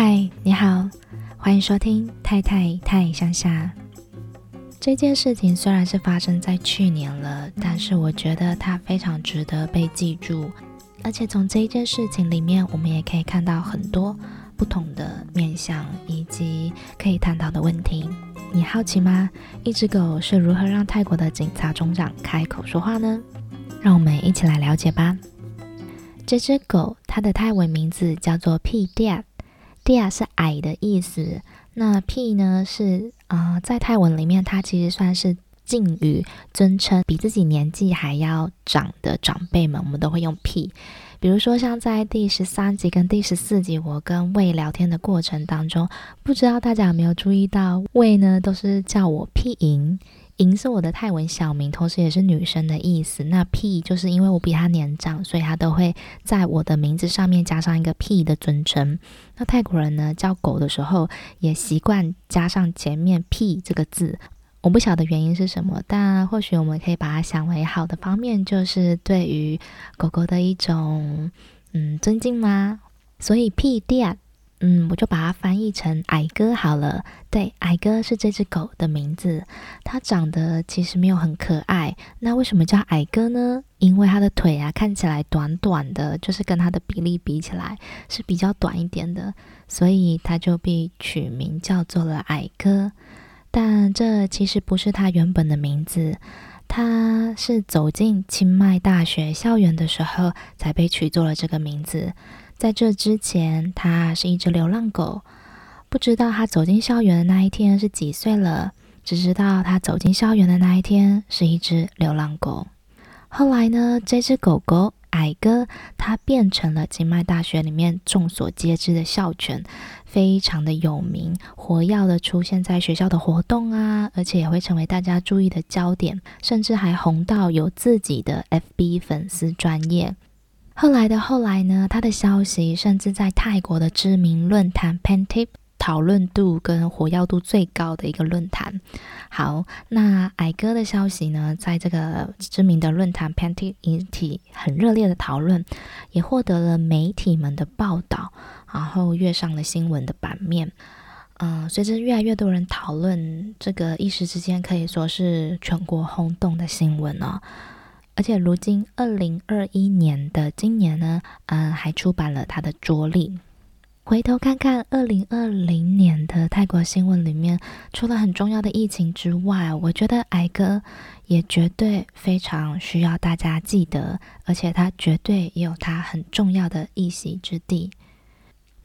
嗨，你好，欢迎收听太太太乡下。这件事情虽然是发生在去年了，但是我觉得它非常值得被记住。而且从这一件事情里面，我们也可以看到很多不同的面向以及可以探讨的问题。你好奇吗？一只狗是如何让泰国的警察总长开口说话呢？让我们一起来了解吧。这只狗，它的泰文名字叫做 Phi Dia 是矮的意思。那 P 呢是啊、在泰文里面，它其实算是敬语尊称，比自己年纪还要长的长辈们，我们都会用 P。比如说像在第十三集跟第十四集，我跟魏聊天的过程当中，不知道大家有没有注意到，魏呢都是叫我 P 赢。莹是我的泰文小名，同时也是女生的意思。那 P 就是因为我比她年长，所以她都会在我的名字上面加上一个 P 的尊称。那泰国人呢叫狗的时候，也习惯加上前面 P 这个字。我不晓得原因是什么，但或许我们可以把它想为好的方面，就是对于狗狗的一种嗯尊敬吗？所以 pdf。嗯，我就把它翻译成矮哥好了。对，矮哥是这只狗的名字。它长得其实没有很可爱。那为什么叫矮哥呢？因为它的腿啊看起来短短的，就是跟它的比例比起来是比较短一点的，所以它就被取名叫做了矮哥。但这其实不是它原本的名字，它是走进清迈大学校园的时候才被取做了这个名字。在这之前，它是一只流浪狗，不知道它走进校园的那一天是几岁了，只知道它走进校园的那一天是一只流浪狗。后来呢，这只狗狗矮哥，它变成了清迈大学里面众所皆知的校犬，非常的有名，活跃的出现在学校的活动啊，而且也会成为大家注意的焦点，甚至还红到有自己的 FB 粉丝专业。后来的后来呢，他的消息甚至在泰国的知名论坛 Pantip 讨论度跟活跃度最高的一个论坛。好，那矮哥的消息呢，在这个知名的论坛 Pantip 引起很热烈的讨论，也获得了媒体们的报道，然后跃上了新闻的版面。嗯、呃，随着越来越多人讨论，这个一时之间可以说是全国轰动的新闻哦。而且如今二零二一年的今年呢，嗯，还出版了他的着力。回头看看二零二零年的泰国新闻里面，除了很重要的疫情之外，我觉得矮哥也绝对非常需要大家记得，而且他绝对也有他很重要的一席之地。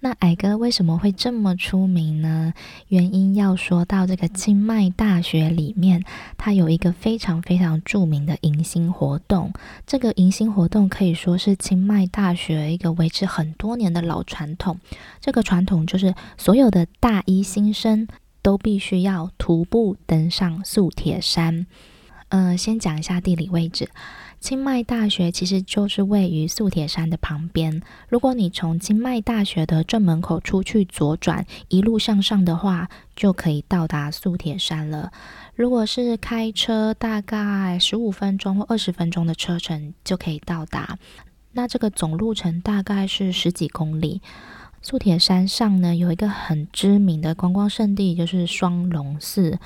那矮哥为什么会这么出名呢？原因要说到这个清迈大学里面，它有一个非常非常著名的迎新活动。这个迎新活动可以说是清迈大学一个维持很多年的老传统。这个传统就是所有的大一新生都必须要徒步登上素铁山。嗯、呃，先讲一下地理位置。清迈大学其实就是位于素铁山的旁边。如果你从清迈大学的正门口出去左转，一路向上的话，就可以到达素铁山了。如果是开车，大概十五分钟或二十分钟的车程就可以到达。那这个总路程大概是十几公里。素铁山上呢，有一个很知名的观光胜地，就是双龙寺。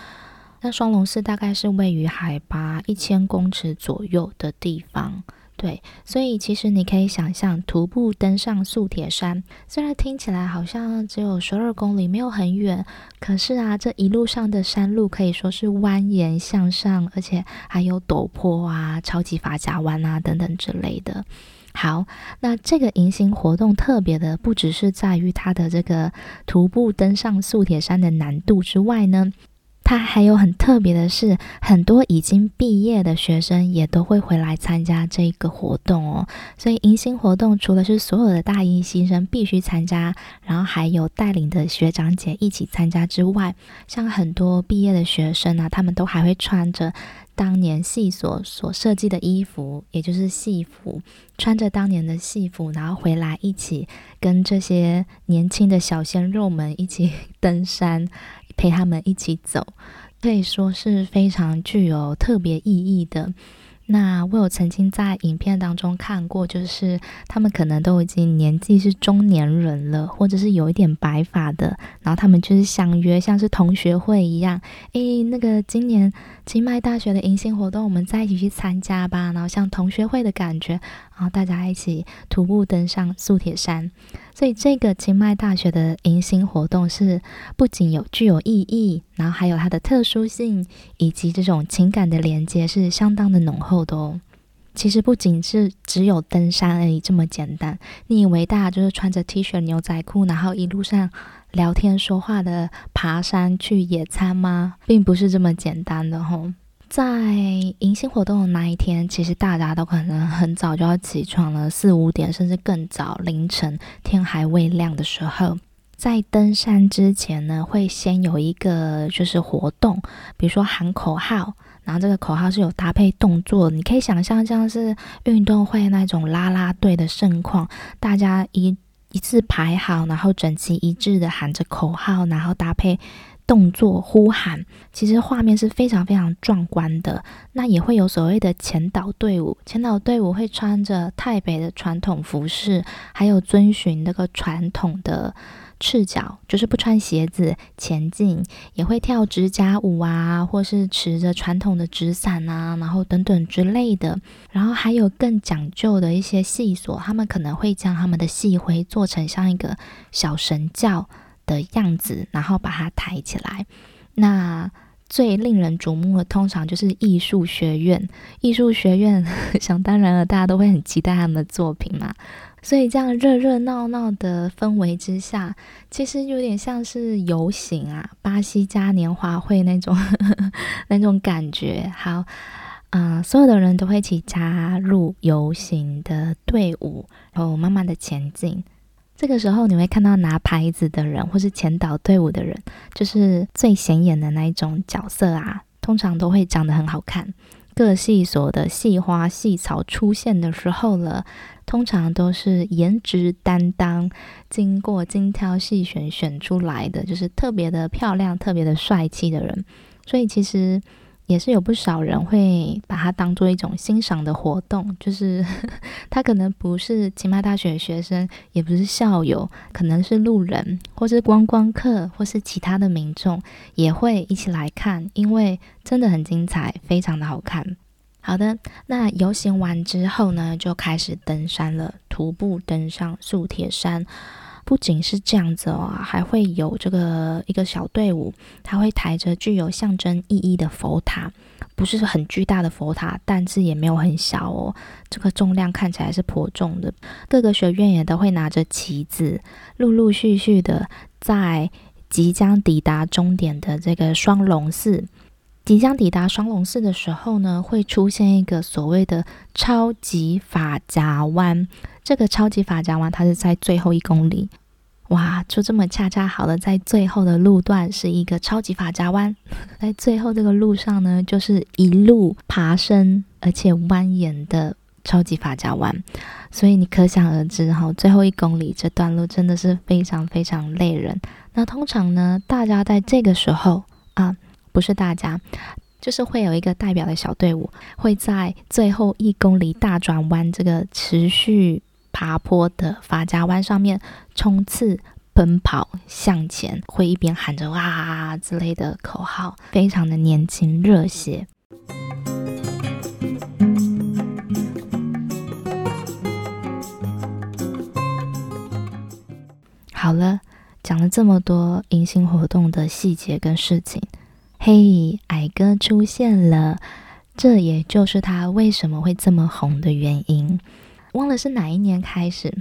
那双龙寺大概是位于海拔一千公尺左右的地方，对，所以其实你可以想象，徒步登上素铁山，虽然听起来好像只有十二公里，没有很远，可是啊，这一路上的山路可以说是蜿蜒向上，而且还有陡坡啊、超级发夹弯啊等等之类的。好，那这个迎新活动特别的不只是在于它的这个徒步登上素铁山的难度之外呢。它还有很特别的是，很多已经毕业的学生也都会回来参加这个活动哦。所以迎新活动除了是所有的大一新生必须参加，然后还有带领的学长姐一起参加之外，像很多毕业的学生啊，他们都还会穿着当年系所所设计的衣服，也就是戏服，穿着当年的戏服，然后回来一起跟这些年轻的小鲜肉们一起登山。陪他们一起走，可以说是非常具有特别意义的。那我有曾经在影片当中看过，就是他们可能都已经年纪是中年人了，或者是有一点白发的，然后他们就是相约，像是同学会一样，诶，那个今年清迈大学的迎新活动，我们再一起去参加吧，然后像同学会的感觉，然后大家一起徒步登上素铁山。所以这个清迈大学的迎新活动是不仅有具有意义，然后还有它的特殊性，以及这种情感的连接是相当的浓厚。都其实不仅是只有登山而已这么简单。你以为大家就是穿着 T 恤牛仔裤，然后一路上聊天说话的爬山去野餐吗？并不是这么简单的吼。在迎新活动的那一天，其实大家都可能很早就要起床了，四五点甚至更早，凌晨天还未亮的时候，在登山之前呢，会先有一个就是活动，比如说喊口号。然后这个口号是有搭配动作，你可以想象像是运动会那种啦啦队的盛况，大家一一字排好，然后整齐一致的喊着口号，然后搭配动作呼喊，其实画面是非常非常壮观的。那也会有所谓的前导队伍，前导队伍会穿着泰北的传统服饰，还有遵循那个传统的。赤脚就是不穿鞋子前进，也会跳指甲舞啊，或是持着传统的纸伞啊，然后等等之类的。然后还有更讲究的一些细索，他们可能会将他们的细灰做成像一个小神教的样子，然后把它抬起来。那最令人瞩目的，通常就是艺术学院。艺术学院，想当然了，大家都会很期待他们的作品嘛。所以这样热热闹闹的氛围之下，其实有点像是游行啊，巴西嘉年华会那种 那种感觉。好，嗯、呃，所有的人都会一起加入游行的队伍，然后慢慢的前进。这个时候你会看到拿牌子的人，或是前导队伍的人，就是最显眼的那一种角色啊，通常都会长得很好看。各系所的细花细草出现的时候了，通常都是颜值担当，经过精挑细选选出来的，就是特别的漂亮、特别的帅气的人。所以其实也是有不少人会把它当做一种欣赏的活动，就是他可能不是清迈大学学生，也不是校友，可能是路人，或是观光客，或是其他的民众，也会一起来看，因为真的很精彩，非常的好看。好的，那游行完之后呢，就开始登山了，徒步登上素铁山。不仅是这样子哦，还会有这个一个小队伍，他会抬着具有象征意义的佛塔，不是很巨大的佛塔，但是也没有很小哦。这个重量看起来是颇重的。各个学院也都会拿着旗子，陆陆续续的在即将抵达终点的这个双龙寺。即将抵达双龙寺的时候呢，会出现一个所谓的超级法夹弯。这个超级法夹弯，它是在最后一公里，哇，就这么恰恰好的在最后的路段是一个超级法夹弯。在最后这个路上呢，就是一路爬升而且蜿蜒的超级法夹弯。所以你可想而知哈，最后一公里这段路真的是非常非常累人。那通常呢，大家在这个时候啊。不是大家，就是会有一个代表的小队伍，会在最后一公里大转弯这个持续爬坡的法夹弯上面冲刺奔跑向前，会一边喊着哇之类的口号，非常的年轻热血。好了，讲了这么多迎新活动的细节跟事情。嘿矮哥出现了，这也就是他为什么会这么红的原因。忘了是哪一年开始，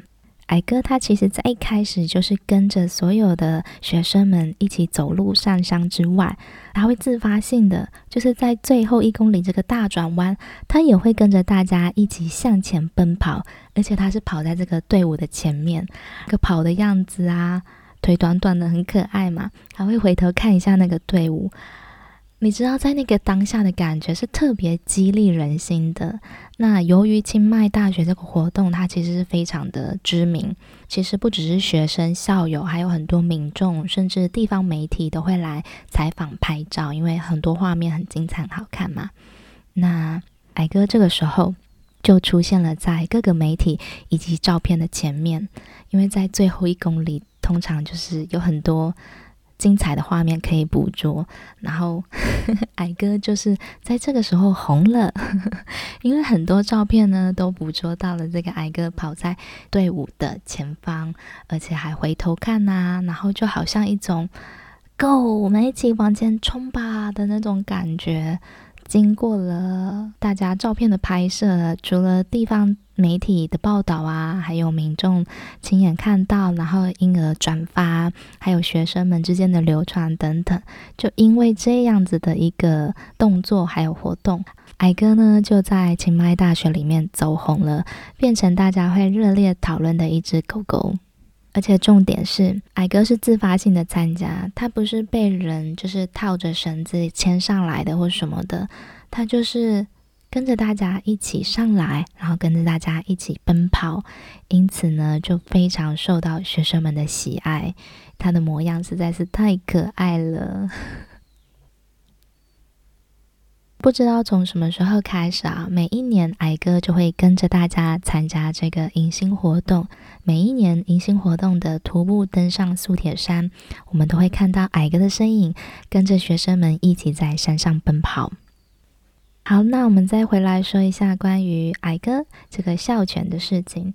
矮哥他其实在一开始就是跟着所有的学生们一起走路上山之外，他会自发性的，就是在最后一公里这个大转弯，他也会跟着大家一起向前奔跑，而且他是跑在这个队伍的前面，这个跑的样子啊，腿短短的很可爱嘛，还会回头看一下那个队伍。你知道，在那个当下的感觉是特别激励人心的。那由于清迈大学这个活动，它其实是非常的知名。其实不只是学生、校友，还有很多民众，甚至地方媒体都会来采访、拍照，因为很多画面很精彩、好看嘛。那矮哥这个时候就出现了在各个媒体以及照片的前面，因为在最后一公里，通常就是有很多。精彩的画面可以捕捉，然后呵呵 矮哥就是在这个时候红了，呵 呵因为很多照片呢都捕捉到了这个矮哥跑在队伍的前方，而且还回头看呐、然后就好像一种 “Go，我们一起往前冲吧”的那种感觉。经过了大家照片的拍摄，除了地方媒体的报道啊，还有民众亲眼看到，然后因而转发，还有学生们之间的流传等等，就因为这样子的一个动作还有活动，矮哥呢就在清迈大学里面走红了，变成大家会热烈讨论的一只狗狗。而且重点是，矮哥是自发性的参加，他不是被人就是套着绳子牵上来的或什么的，他就是跟着大家一起上来，然后跟着大家一起奔跑，因此呢，就非常受到学生们的喜爱。他的模样实在是太可爱了。不知道从什么时候开始啊，每一年矮哥就会跟着大家参加这个迎新活动。每一年迎新活动的徒步登上素铁山，我们都会看到矮哥的身影，跟着学生们一起在山上奔跑。好，那我们再回来说一下关于矮哥这个校犬的事情。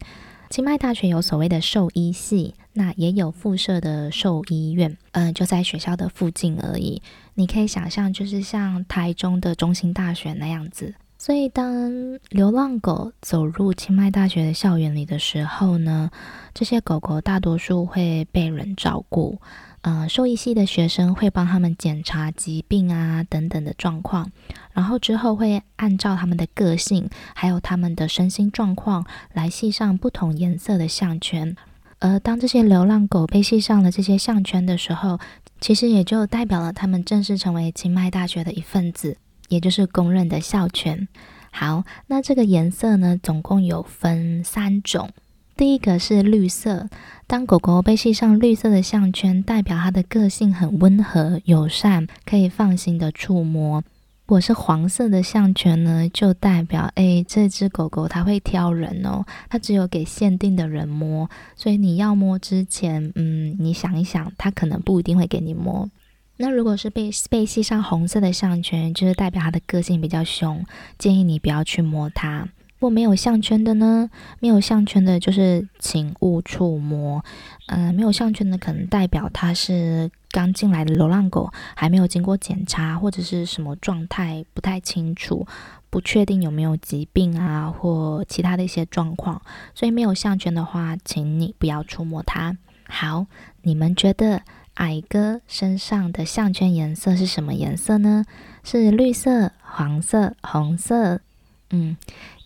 清迈大学有所谓的兽医系，那也有附设的兽医院，嗯、就在学校的附近而已。你可以想象，就是像台中的中心大学那样子。所以，当流浪狗走入清迈大学的校园里的时候呢，这些狗狗大多数会被人照顾。呃，兽医系的学生会帮他们检查疾病啊等等的状况，然后之后会按照他们的个性，还有他们的身心状况来系上不同颜色的项圈。而当这些流浪狗被系上了这些项圈的时候，其实也就代表了他们正式成为清迈大学的一份子，也就是公认的校犬。好，那这个颜色呢，总共有分三种。第一个是绿色，当狗狗被系上绿色的项圈，代表它的个性很温和、友善，可以放心的触摸。如果是黄色的项圈呢，就代表诶，这只狗狗它会挑人哦，它只有给限定的人摸，所以你要摸之前，嗯，你想一想，它可能不一定会给你摸。那如果是被被系上红色的项圈，就是代表它的个性比较凶，建议你不要去摸它。如果没有项圈的呢？没有项圈的，就是请勿触摸。嗯、没有项圈的，可能代表它是刚进来的流浪狗，还没有经过检查，或者是什么状态不太清楚，不确定有没有疾病啊，或其他的一些状况。所以没有项圈的话，请你不要触摸它。好，你们觉得矮哥身上的项圈颜色是什么颜色呢？是绿色、黄色、红色？嗯。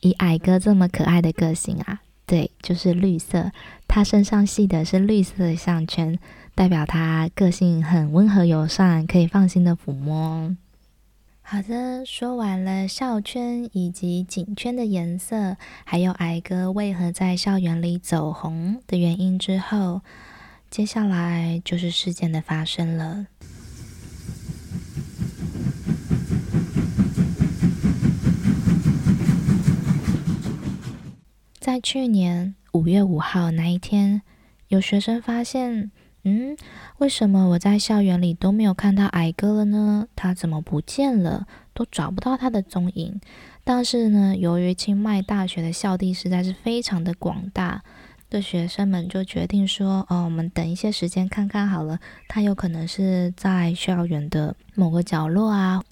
以矮哥这么可爱的个性啊，对，就是绿色。他身上系的是绿色的项圈，代表他个性很温和友善，可以放心的抚摸。好的，说完了校圈以及颈圈的颜色，还有矮哥为何在校园里走红的原因之后，接下来就是事件的发生了。在去年五月五号那一天，有学生发现，嗯，为什么我在校园里都没有看到矮哥了呢？他怎么不见了？都找不到他的踪影。但是呢，由于清迈大学的校地实在是非常的广大，的学生们就决定说，哦，我们等一些时间看看好了，他有可能是在校园的某个角落啊。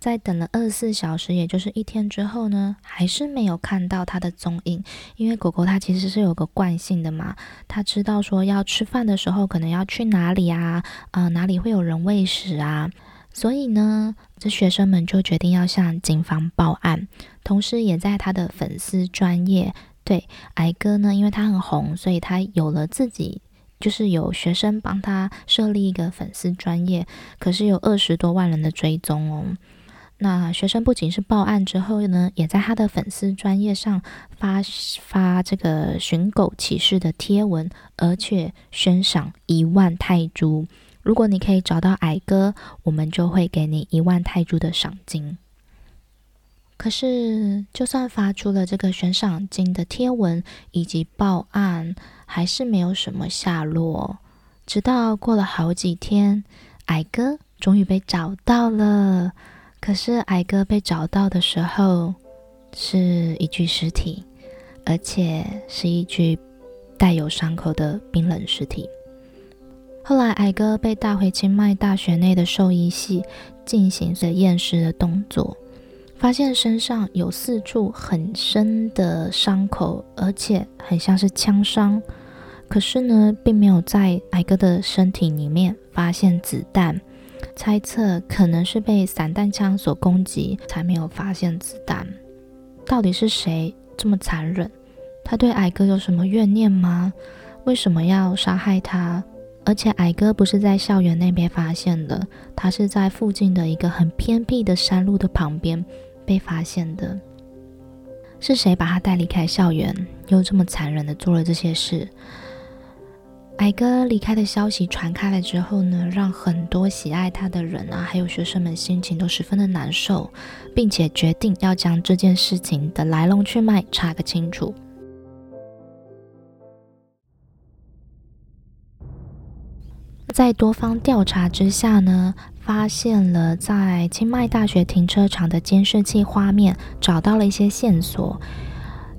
在等了二十四小时，也就是一天之后呢，还是没有看到它的踪影。因为狗狗它其实是有个惯性的嘛，它知道说要吃饭的时候可能要去哪里啊，啊、哪里会有人喂食啊，所以呢，这学生们就决定要向警方报案，同时也在他的粉丝专业，对，矮哥呢，因为他很红，所以他有了自己。就是有学生帮他设立一个粉丝专业，可是有二十多万人的追踪哦。那学生不仅是报案之后呢，也在他的粉丝专页上发发这个寻狗启事的贴文，而且悬赏一万泰铢。如果你可以找到矮哥，我们就会给你一万泰铢的赏金。可是，就算发出了这个悬赏金的贴文以及报案，还是没有什么下落。直到过了好几天，矮哥终于被找到了。可是，矮哥被找到的时候，是一具尸体，而且是一具带有伤口的冰冷尸体。后来，矮哥被带回清迈大学内的兽医系进行着验尸的动作。发现身上有四处很深的伤口，而且很像是枪伤。可是呢，并没有在矮哥的身体里面发现子弹，猜测可能是被散弹枪所攻击，才没有发现子弹。到底是谁这么残忍？他对矮哥有什么怨念吗？为什么要杀害他？而且矮哥不是在校园那边发现的，他是在附近的一个很偏僻的山路的旁边。被发现的是谁？把他带离开校园，又这么残忍的做了这些事。矮哥离开的消息传开了之后呢，让很多喜爱他的人啊，还有学生们心情都十分的难受，并且决定要将这件事情的来龙去脉查个清楚。在多方调查之下呢，发现了在清迈大学停车场的监视器画面，找到了一些线索。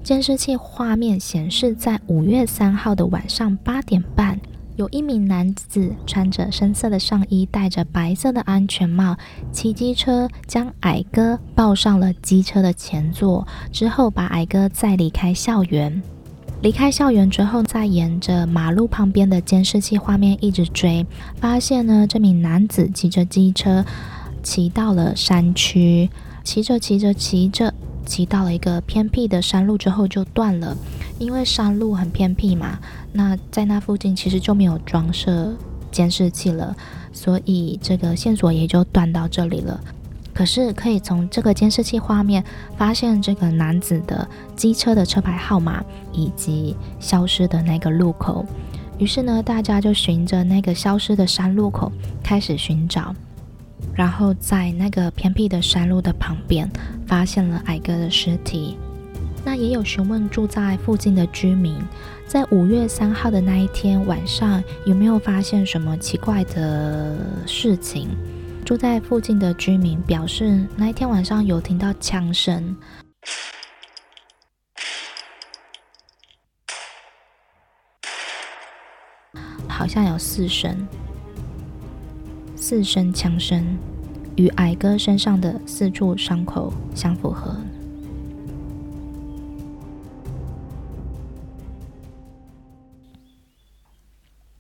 监视器画面显示，在五月三号的晚上八点半，有一名男子穿着深色的上衣，戴着白色的安全帽，骑机车将矮哥抱上了机车的前座，之后把矮哥载离开校园。离开校园之后，再沿着马路旁边的监视器画面一直追，发现呢，这名男子骑着机车骑到了山区，骑着骑着骑着，骑到了一个偏僻的山路之后就断了，因为山路很偏僻嘛，那在那附近其实就没有装设监视器了，所以这个线索也就断到这里了。可是可以从这个监视器画面发现这个男子的机车的车牌号码以及消失的那个路口。于是呢，大家就循着那个消失的山路口开始寻找，然后在那个偏僻的山路的旁边发现了矮哥的尸体。那也有询问住在附近的居民，在五月三号的那一天晚上有没有发现什么奇怪的事情。住在附近的居民表示，那一天晚上有听到枪声，好像有四声，四声枪声与矮哥身上的四处伤口相符合。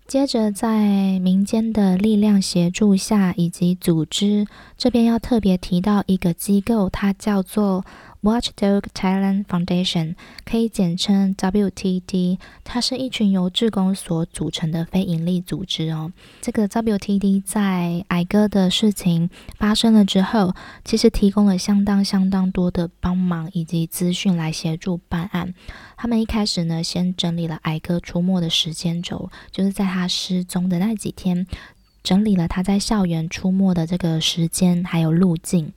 接着，在民间的力量协助下，以及组织这边要特别提到一个机构，它叫做 Watchdog Thailand Foundation，可以简称 WTD。它是一群由志工所组成的非营利组织哦。这个 WTD 在矮哥的事情发生了之后，其实提供了相当相当多的帮忙以及资讯来协助办案。他们一开始呢，先整理了矮哥出没的时间轴，就是在他失踪的那几天，整理了他在校园出没的这个时间还有路径。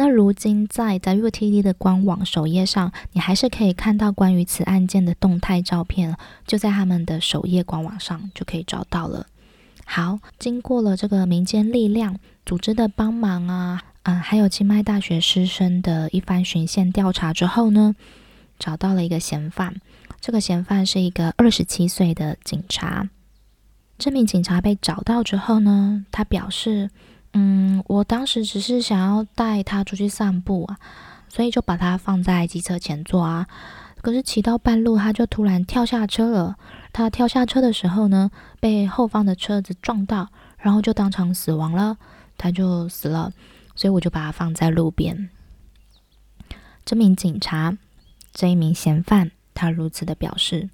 那如今在 WTD 的官网首页上，你还是可以看到关于此案件的动态照片，就在他们的首页官网上就可以找到了。好，经过了这个民间力量组织的帮忙啊，嗯，还有清迈大学师生的一番寻线调查之后呢，找到了一个嫌犯。这个嫌犯是一个二十七岁的警察。这名警察被找到之后呢，他表示。嗯，我当时只是想要带他出去散步啊，所以就把他放在机车前座啊。可是骑到半路，他就突然跳下车了。他跳下车的时候呢，被后方的车子撞到，然后就当场死亡了。他就死了，所以我就把他放在路边。这名警察，这一名嫌犯，他如此的表示。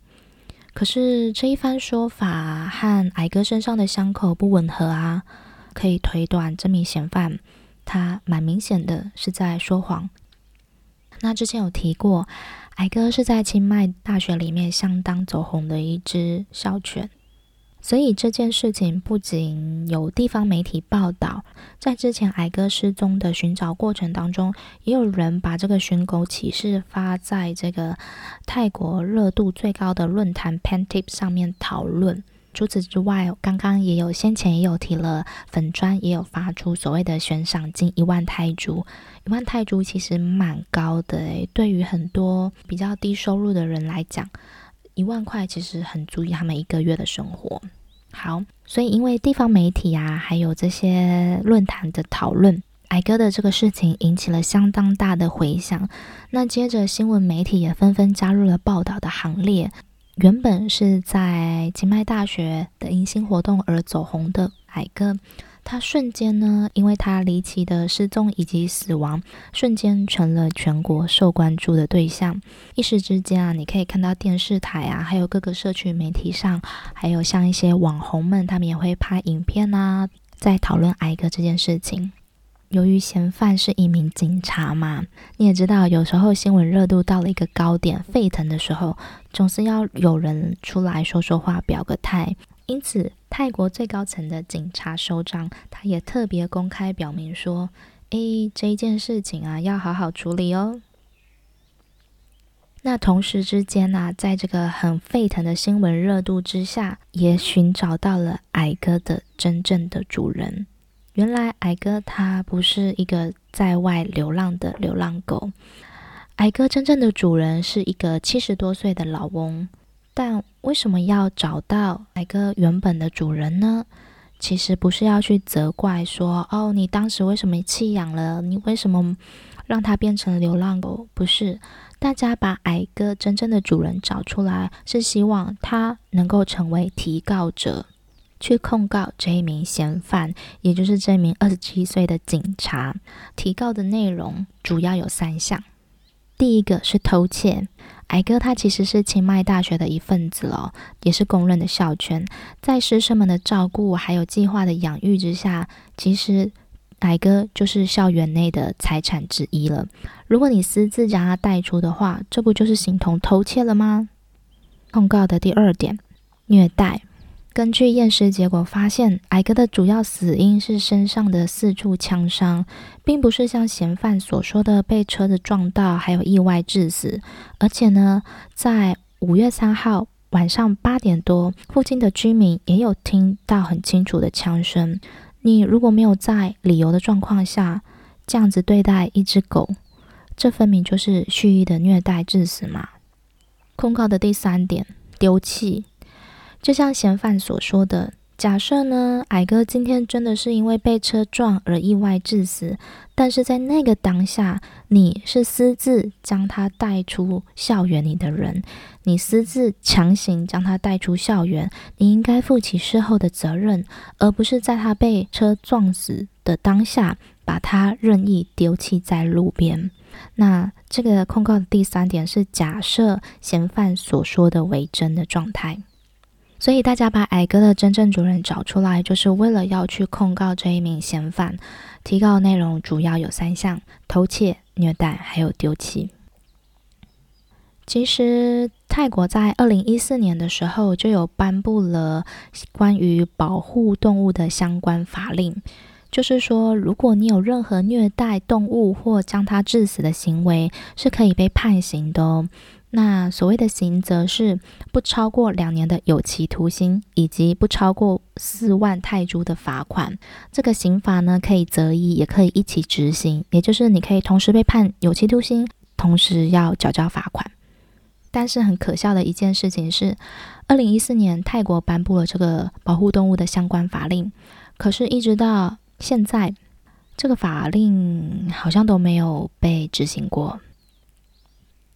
可是这一番说法和矮哥身上的伤口不吻合啊。可以推断，这名嫌犯他蛮明显的是在说谎。那之前有提过，矮哥是在清迈大学里面相当走红的一只校犬。所以这件事情不仅有地方媒体报道，在之前矮哥失踪的寻找过程当中，也有人把这个寻狗启事发在这个泰国热度最高的论坛 Pantip 上面讨论。除此之外，刚刚也有先前也有提了，粉砖也有发出所谓的悬赏金一万泰铢，一万泰铢其实蛮高的诶，对于很多比较低收入的人来讲。一万块其实很足以他们一个月的生活。好，所以因为地方媒体啊，还有这些论坛的讨论，矮哥的这个事情引起了相当大的回响。那接着新闻媒体也纷纷加入了报道的行列。原本是在清迈大学的迎新活动而走红的矮哥。他瞬间呢，因为他离奇的失踪以及死亡，瞬间成了全国受关注的对象。一时之间啊，你可以看到电视台啊，还有各个社区媒体上，还有像一些网红们，他们也会拍影片啊，在讨论矮哥这件事情。由于嫌犯是一名警察嘛，你也知道，有时候新闻热度到了一个高点，沸腾的时候，总是要有人出来说说话，表个态。因此，泰国最高层的警察首长，他也特别公开表明说：“诶，这件事情啊，要好好处理哦。”那同时之间呢、啊，在这个很沸腾的新闻热度之下，也寻找到了矮哥的真正的主人。原来，矮哥他不是一个在外流浪的流浪狗，矮哥真正的主人是一个七十多岁的老翁。但为什么要找到矮哥原本的主人呢？其实不是要去责怪说，哦，你当时为什么弃养了？你为什么让它变成流浪狗？不是，大家把矮哥真正的主人找出来，是希望他能够成为提告者，去控告这一名嫌犯，也就是这名二十七岁的警察。提告的内容主要有三项，第一个是偷窃。矮哥他其实是清迈大学的一份子哦，也是公认的校圈。在师生们的照顾还有计划的养育之下，其实矮哥就是校园内的财产之一了。如果你私自将他带出的话，这不就是形同偷窃了吗？控告的第二点，虐待。根据验尸结果发现，矮哥的主要死因是身上的四处枪伤，并不是像嫌犯所说的被车子撞到，还有意外致死。而且呢，在五月三号晚上八点多，附近的居民也有听到很清楚的枪声。你如果没有在理由的状况下这样子对待一只狗，这分明就是蓄意的虐待致死嘛。控告的第三点，丢弃。就像嫌犯所说的，假设呢，矮哥今天真的是因为被车撞而意外致死，但是在那个当下，你是私自将他带出校园里的人，你私自强行将他带出校园，你应该负起事后的责任，而不是在他被车撞死的当下把他任意丢弃在路边。那这个控告的第三点是假设嫌犯所说的为真的状态。所以大家把矮哥的真正主人找出来，就是为了要去控告这一名嫌犯。提告内容主要有三项：偷窃、虐待，还有丢弃。其实泰国在二零一四年的时候就有颁布了关于保护动物的相关法令，就是说，如果你有任何虐待动物或将它致死的行为，是可以被判刑的哦。那所谓的刑则是不超过两年的有期徒刑，以及不超过四万泰铢的罚款。这个刑罚呢，可以择一，也可以一起执行，也就是你可以同时被判有期徒刑，同时要缴交罚款。但是很可笑的一件事情是，二零一四年泰国颁布了这个保护动物的相关法令，可是一直到现在，这个法令好像都没有被执行过。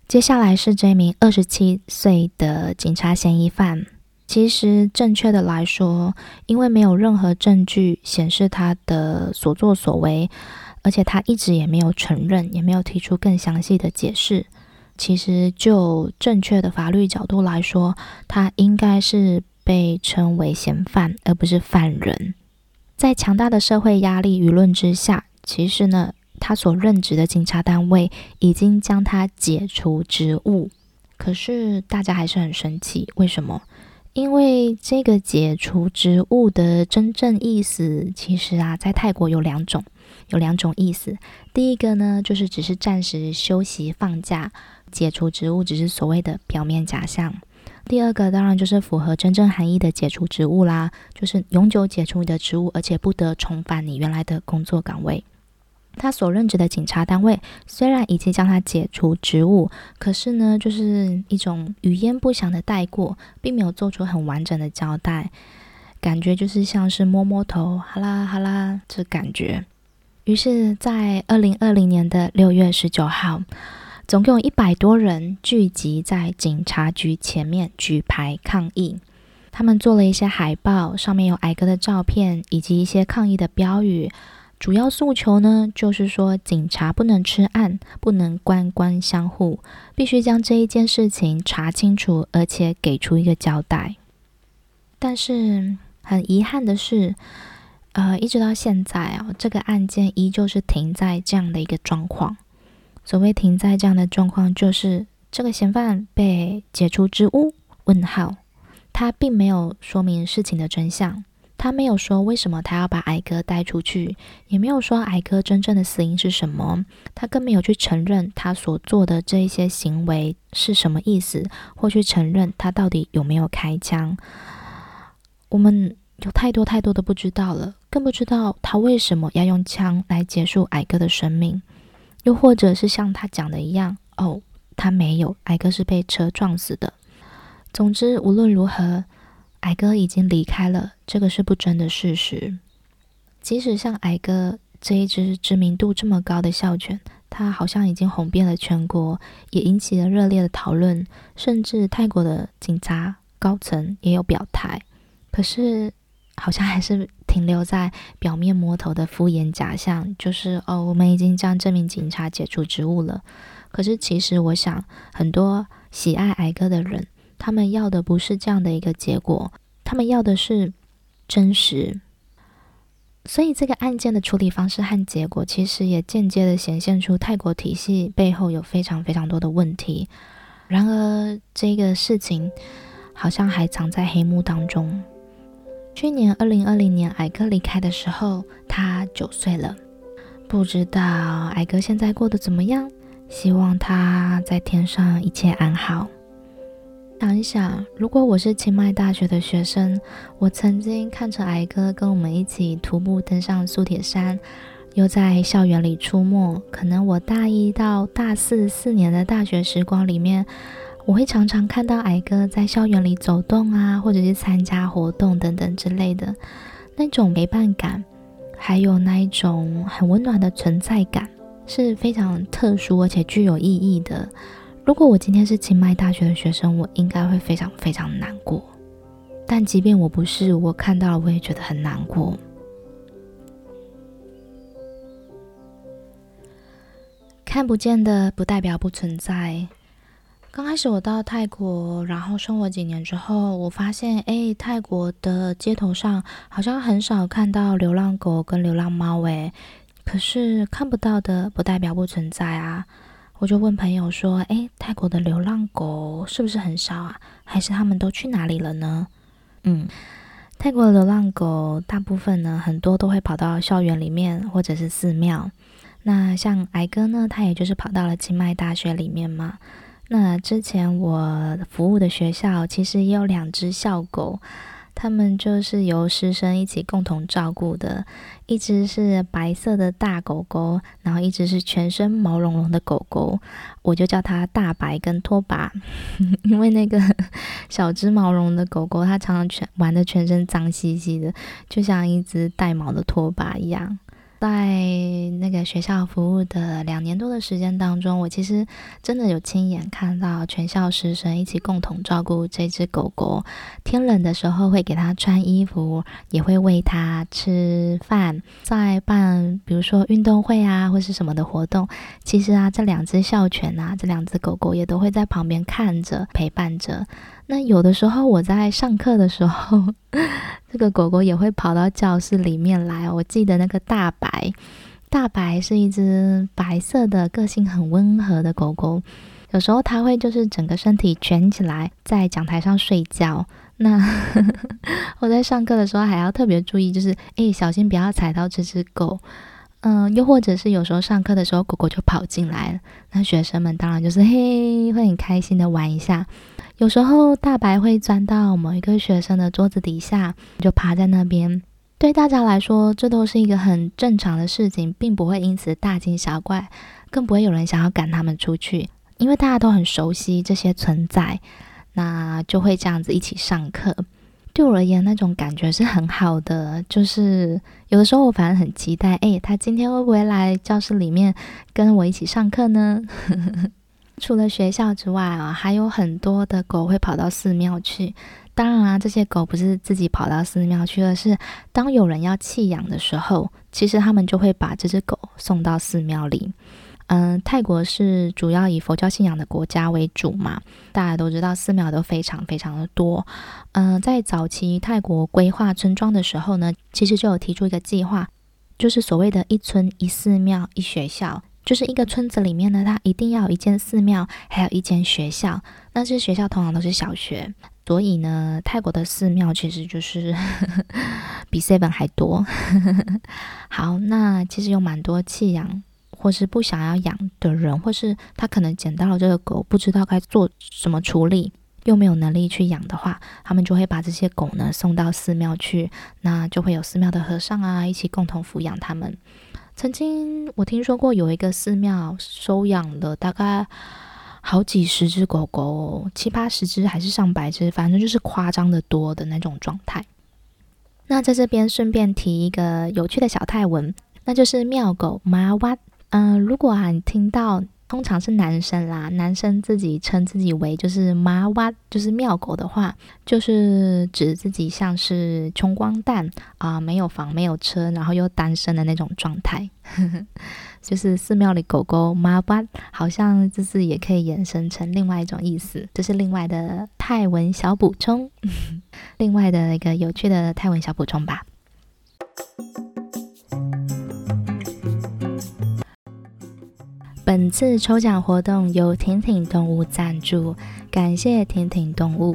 接下来是这名二十七岁的警察嫌疑犯。其实，正确的来说，因为没有任何证据显示他的所作所为，而且他一直也没有承认，也没有提出更详细的解释。其实，就正确的法律角度来说，他应该是被称为嫌犯，而不是犯人。在强大的社会压力舆论之下，其实呢。他所任职的警察单位已经将他解除职务，可是大家还是很生气。为什么？因为这个解除职务的真正意思，其实啊，在泰国有两种，有两种意思。第一个呢，就是只是暂时休息放假，解除职务只是所谓的表面假象。第二个当然就是符合真正含义的解除职务啦，就是永久解除你的职务，而且不得重返你原来的工作岗位。他所任职的警察单位虽然已经将他解除职务，可是呢，就是一种语焉不详的带过，并没有做出很完整的交代，感觉就是像是摸摸头，哈啦哈啦这感觉。于是，在二零二零年的六月十九号，总共有一百多人聚集在警察局前面举牌抗议，他们做了一些海报，上面有矮哥的照片，以及一些抗议的标语。主要诉求呢，就是说警察不能吃案，不能官官相护，必须将这一件事情查清楚，而且给出一个交代。但是很遗憾的是，呃，一直到现在啊，这个案件依旧是停在这样的一个状况。所谓停在这样的状况，就是这个嫌犯被解除职务？问号，他并没有说明事情的真相。他没有说为什么他要把矮哥带出去，也没有说矮哥真正的死因是什么，他更没有去承认他所做的这一些行为是什么意思，或去承认他到底有没有开枪。我们有太多太多的不知道了，更不知道他为什么要用枪来结束矮哥的生命，又或者是像他讲的一样，哦，他没有，矮哥是被车撞死的。总之，无论如何。矮哥已经离开了，这个是不争的事实。即使像矮哥这一只知名度这么高的校犬，它好像已经红遍了全国，也引起了热烈的讨论，甚至泰国的警察高层也有表态。可是，好像还是停留在表面摸头的敷衍假象，就是哦，我们已经将这名警察解除职务了。可是，其实我想，很多喜爱矮哥的人。他们要的不是这样的一个结果，他们要的是真实。所以这个案件的处理方式和结果，其实也间接的显现出泰国体系背后有非常非常多的问题。然而，这个事情好像还藏在黑幕当中。去年二零二零年，矮哥离开的时候，他九岁了。不知道矮哥现在过得怎么样？希望他在天上一切安好。想一想，如果我是清迈大学的学生，我曾经看着矮哥跟我们一起徒步登上素铁山，又在校园里出没。可能我大一到大四四年的大学时光里面，我会常常看到矮哥在校园里走动啊，或者是参加活动等等之类的，那种陪伴感，还有那一种很温暖的存在感，是非常特殊而且具有意义的。如果我今天是清迈大学的学生，我应该会非常非常难过。但即便我不是，我看到了，我也觉得很难过。看不见的不代表不存在。刚开始我到泰国，然后生活几年之后，我发现，哎，泰国的街头上好像很少看到流浪狗跟流浪猫，哎，可是看不到的不代表不存在啊。我就问朋友说：“诶，泰国的流浪狗是不是很少啊？还是他们都去哪里了呢？”嗯，泰国的流浪狗大部分呢，很多都会跑到校园里面或者是寺庙。那像矮哥呢，他也就是跑到了清迈大学里面嘛。那之前我服务的学校其实也有两只校狗。他们就是由师生一起共同照顾的，一只是白色的大狗狗，然后一只是全身毛茸茸的狗狗，我就叫它大白跟拖把，因为那个 小只毛茸的狗狗，它常常全玩的全身脏兮兮的，就像一只带毛的拖把一样。在那个学校服务的两年多的时间当中，我其实真的有亲眼看到全校师生一起共同照顾这只狗狗。天冷的时候会给它穿衣服，也会喂它吃饭。在办比如说运动会啊，或是什么的活动，其实啊，这两只校犬啊，这两只狗狗也都会在旁边看着陪伴着。那有的时候我在上课的时候，这个狗狗也会跑到教室里面来。我记得那个大白，大白是一只白色的，个性很温和的狗狗。有时候它会就是整个身体蜷起来在讲台上睡觉。那 我在上课的时候还要特别注意，就是诶，小心不要踩到这只狗。嗯、又或者是有时候上课的时候，狗狗就跑进来了，那学生们当然就是嘿，会很开心的玩一下。有时候大白会钻到某一个学生的桌子底下，就趴在那边。对大家来说，这都是一个很正常的事情，并不会因此大惊小怪，更不会有人想要赶他们出去，因为大家都很熟悉这些存在，那就会这样子一起上课。对我而言，那种感觉是很好的。就是有的时候，我反而很期待，诶，他今天会不会来教室里面跟我一起上课呢？除了学校之外啊，还有很多的狗会跑到寺庙去。当然啊，这些狗不是自己跑到寺庙去，而是当有人要弃养的时候，其实他们就会把这只狗送到寺庙里。嗯，泰国是主要以佛教信仰的国家为主嘛，大家都知道寺庙都非常非常的多。嗯，在早期泰国规划村庄的时候呢，其实就有提出一个计划，就是所谓的一村一寺庙一学校，就是一个村子里面呢，它一定要有一间寺庙，还有一间学校。那这学校通常都是小学，所以呢，泰国的寺庙其实就是 比 seven 还多。好，那其实有蛮多弃养。或是不想要养的人，或是他可能捡到了这个狗，不知道该做什么处理，又没有能力去养的话，他们就会把这些狗呢送到寺庙去，那就会有寺庙的和尚啊一起共同抚养他们。曾经我听说过有一个寺庙收养了大概好几十只狗狗，七八十只还是上百只，反正就是夸张的多的那种状态。那在这边顺便提一个有趣的小泰文，那就是妙狗妈哇。嗯、如果啊你听到，通常是男生啦，男生自己称自己为就是妈哇，就是庙狗的话，就是指自己像是穷光蛋啊、没有房没有车，然后又单身的那种状态，就是寺庙里狗狗妈哇，好像就是也可以延伸成另外一种意思，这是另外的泰文小补充，另外的一个有趣的泰文小补充吧。本次抽奖活动由婷婷动物赞助，感谢婷婷动物。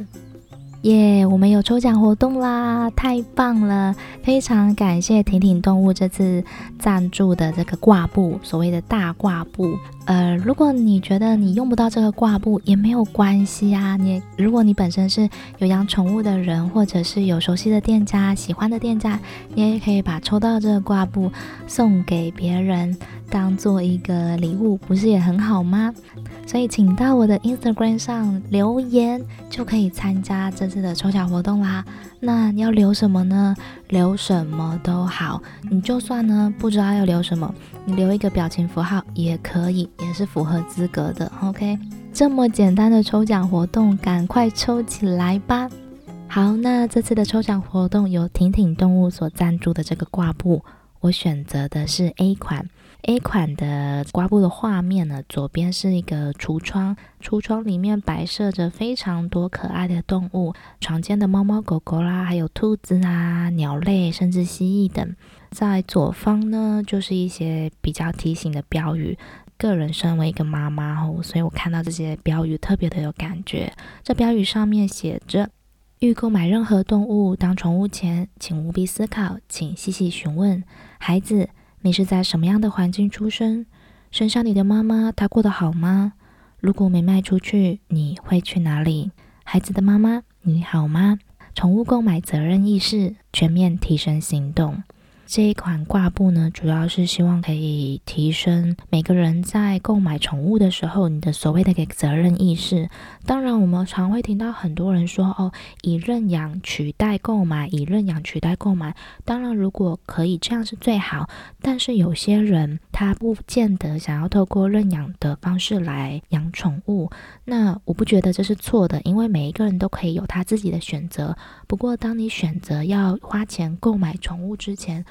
耶我们有抽奖活动啦，太棒了！非常感谢婷婷动物这次赞助的这个挂布，所谓的大挂布。呃，如果你觉得你用不到这个挂布也没有关系啊，你如果你本身是有养宠物的人，或者是有熟悉的店家、喜欢的店家，你也可以把抽到这个挂布送给别人，当做一个礼物，不是也很好吗？所以请到我的 Instagram 上留言，就可以参加这次的抽奖活动啦。那你要留什么呢？留什么都好，你就算呢不知道要留什么，你留一个表情符号也可以，也是符合资格的。OK，这么简单的抽奖活动，赶快抽起来吧！好，那这次的抽奖活动由挺挺动物所赞助的这个挂布，我选择的是 A 款。A 款的挂布的画面呢，左边是一个橱窗，橱窗里面摆设着非常多可爱的动物，常见的猫猫狗狗啦，还有兔子啊、鸟类，甚至蜥蜴等。在左方呢，就是一些比较提醒的标语。个人身为一个妈妈哦，所以我看到这些标语特别的有感觉。这标语上面写着：欲购买任何动物当宠物前，请务必思考，请细细询问孩子。你是在什么样的环境出生？生下你的妈妈，她过得好吗？如果没卖出去，你会去哪里？孩子的妈妈，你好吗？宠物购买责任意识，全面提升行动。这一款挂布呢，主要是希望可以提升每个人在购买宠物的时候，你的所谓的给责任意识。当然，我们常会听到很多人说：“哦，以认养取代购买，以认养取代购买。”当然，如果可以这样是最好。但是有些人他不见得想要透过认养的方式来养宠物。那我不觉得这是错的，因为每一个人都可以有他自己的选择。不过，当你选择要花钱购买宠物之前，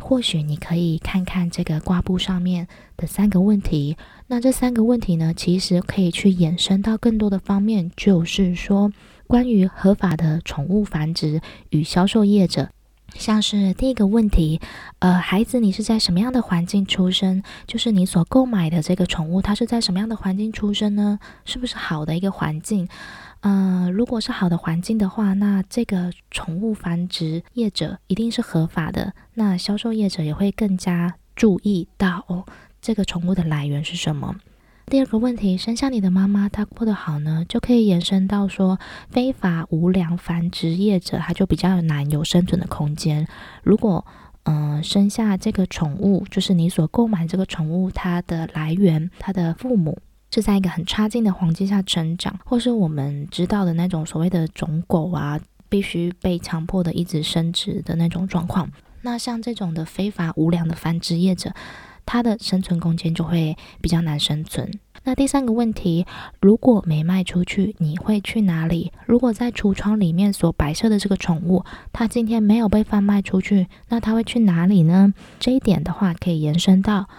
或许你可以看看这个挂布上面的三个问题。那这三个问题呢，其实可以去延伸到更多的方面，就是说关于合法的宠物繁殖与销售业者，像是第一个问题，呃，孩子，你是在什么样的环境出生？就是你所购买的这个宠物，它是在什么样的环境出生呢？是不是好的一个环境？呃，如果是好的环境的话，那这个宠物繁殖业者一定是合法的，那销售业者也会更加注意到哦，这个宠物的来源是什么。第二个问题，生下你的妈妈她过得好呢，就可以延伸到说非法无良繁殖业者，他就比较难有生存的空间。如果嗯、生下这个宠物，就是你所购买这个宠物，它的来源，它的父母是在一个很差劲的环境下成长，或是我们知道的那种所谓的种狗啊，必须被强迫的一直生殖的那种状况。那像这种的非法无良的繁殖业者。它的生存空间就会比较难生存。那第三个问题，如果没卖出去，你会去哪里？如果在橱窗里面所摆设的这个宠物，它今天没有被贩卖出去，那它会去哪里呢？这一点的话，可以延伸到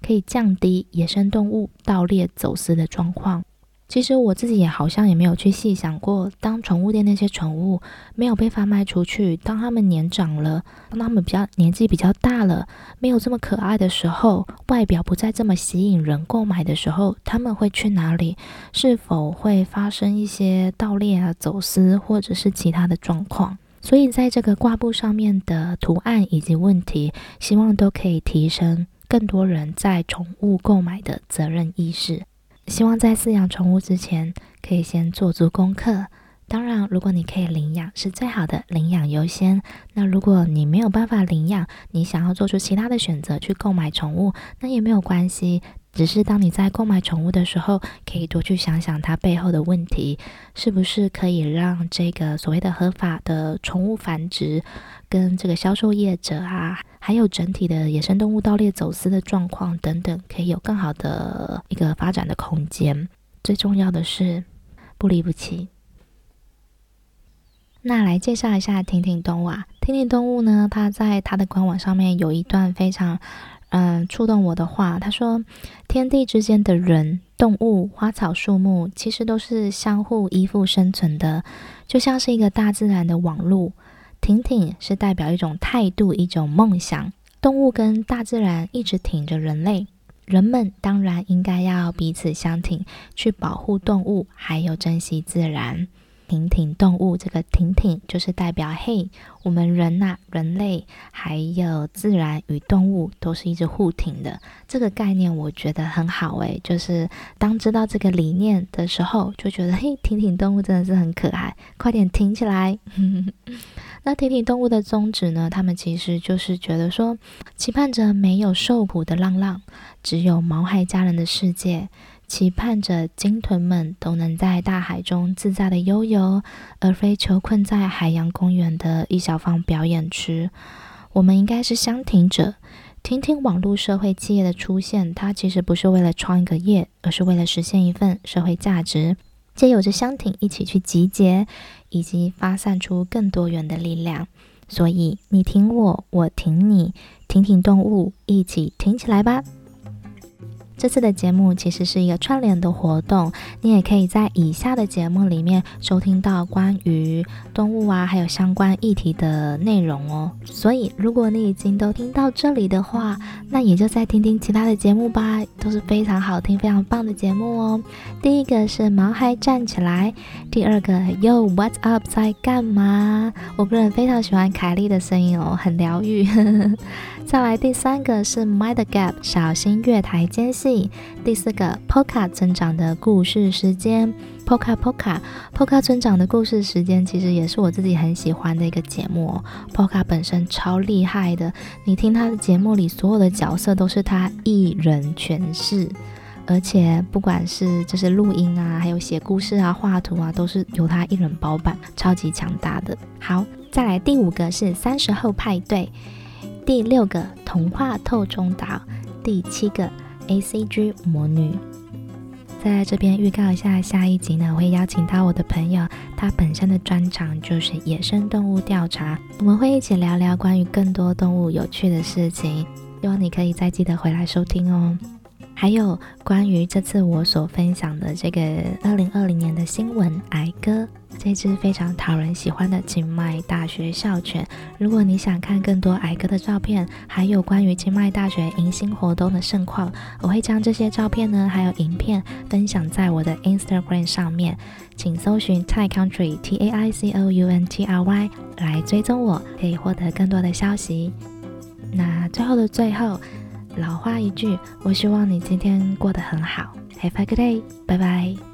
可以降低野生动物盗猎走私的状况。其实我自己也好像也没有去细想过，当宠物店那些宠物没有被贩卖出去，当它们年长了，当它们比较年纪比较大了，没有这么可爱的时候，外表不再这么吸引人购买的时候，他们会去哪里？是否会发生一些盗猎啊、走私，或者是其他的状况？所以在这个挂布上面的图案以及问题，希望都可以提升更多人在宠物购买的责任意识。希望在饲养宠物之前，可以先做足功课。当然，如果你可以领养，是最好的，领养优先。那如果你没有办法领养，你想要做出其他的选择去购买宠物，那也没有关系。只是当你在购买宠物的时候，可以多去想想它背后的问题，是不是可以让这个所谓的合法的宠物繁殖跟这个销售业者啊，还有整体的野生动物盗猎走私的状况等等，可以有更好的一个发展的空间。最重要的是不离不弃。那来介绍一下挺挺动物啊，挺挺动物呢，它在它的官网上面有一段非常。嗯，触动我的话，他说：“天地之间的人、动物、花草树木，其实都是相互依附生存的，就像是一个大自然的网路。挺挺是代表一种态度、一种梦想。动物跟大自然一直挺着人类，人们当然应该要彼此相挺，去保护动物，还有珍惜自然。”挺挺动物，这个挺挺就是代表嘿，我们人呐、人类还有自然与动物都是一直互挺的。这个概念我觉得很好诶，就是当知道这个理念的时候，就觉得嘿，挺挺动物真的是很可爱，快点挺起来。那挺挺动物的宗旨呢？他们其实就是觉得说，期盼着没有受苦的浪浪，只有毛孩家人的世界。期盼着鲸豚们都能在大海中自在的悠游，而非囚困在海洋公园的一小方表演池。我们应该是相挺者。听听网络社会企业的出现，它其实不是为了创一个业，而是为了实现一份社会价值，借由着相挺一起去集结，以及发散出更多元的力量。所以，你挺我，我挺你，挺挺动物，一起挺起来吧！这次的节目其实是一个串联的活动，你也可以在以下的节目里面收听到关于动物啊，还有相关议题的内容哦。所以，如果你已经都听到这里的话，那也就再听听其他的节目吧，都是非常好听、非常棒的节目哦。第一个是毛孩站起来，第二个 Yo What's Up 在干嘛？我个人非常喜欢凯莉的声音哦，很疗愈。再来第三个是 Mind Gap，小心月台间隙。第四个 Poka 村长的故事时间，Poka Poka Poka 村长的故事时间，其实也是我自己很喜欢的一个节目哦。Poka 本身超厉害的，你听他的节目里所有的角色都是他一人诠释，而且不管是就是录音啊，还有写故事啊、画图啊，都是由他一人包办，超级强大的。好，再来第五个是三十后派对。第六个童话透中岛，第七个 ACG 魔女。在这边预告一下，下一集呢，我会邀请到我的朋友，他本身的专长就是野生动物调查，我们会一起聊聊关于更多动物有趣的事情，希望你可以再记得回来收听哦。还有关于这次我所分享的这个二零二零年的新闻癌哥，这只非常讨人喜欢的清迈大学校犬。如果你想看更多癌哥的照片，还有关于清迈大学迎新活动的盛况，我会将这些照片呢，还有影片分享在我的 Instagram 上面，请搜寻 Tai Country T A I C O U N T R Y 来追踪我，可以获得更多的消息。那最后的最后。老话一句，我希望你今天过得很好。Have a good day，拜拜。